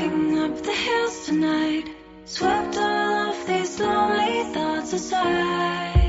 Driving up the hills tonight, swept all of these lonely thoughts aside.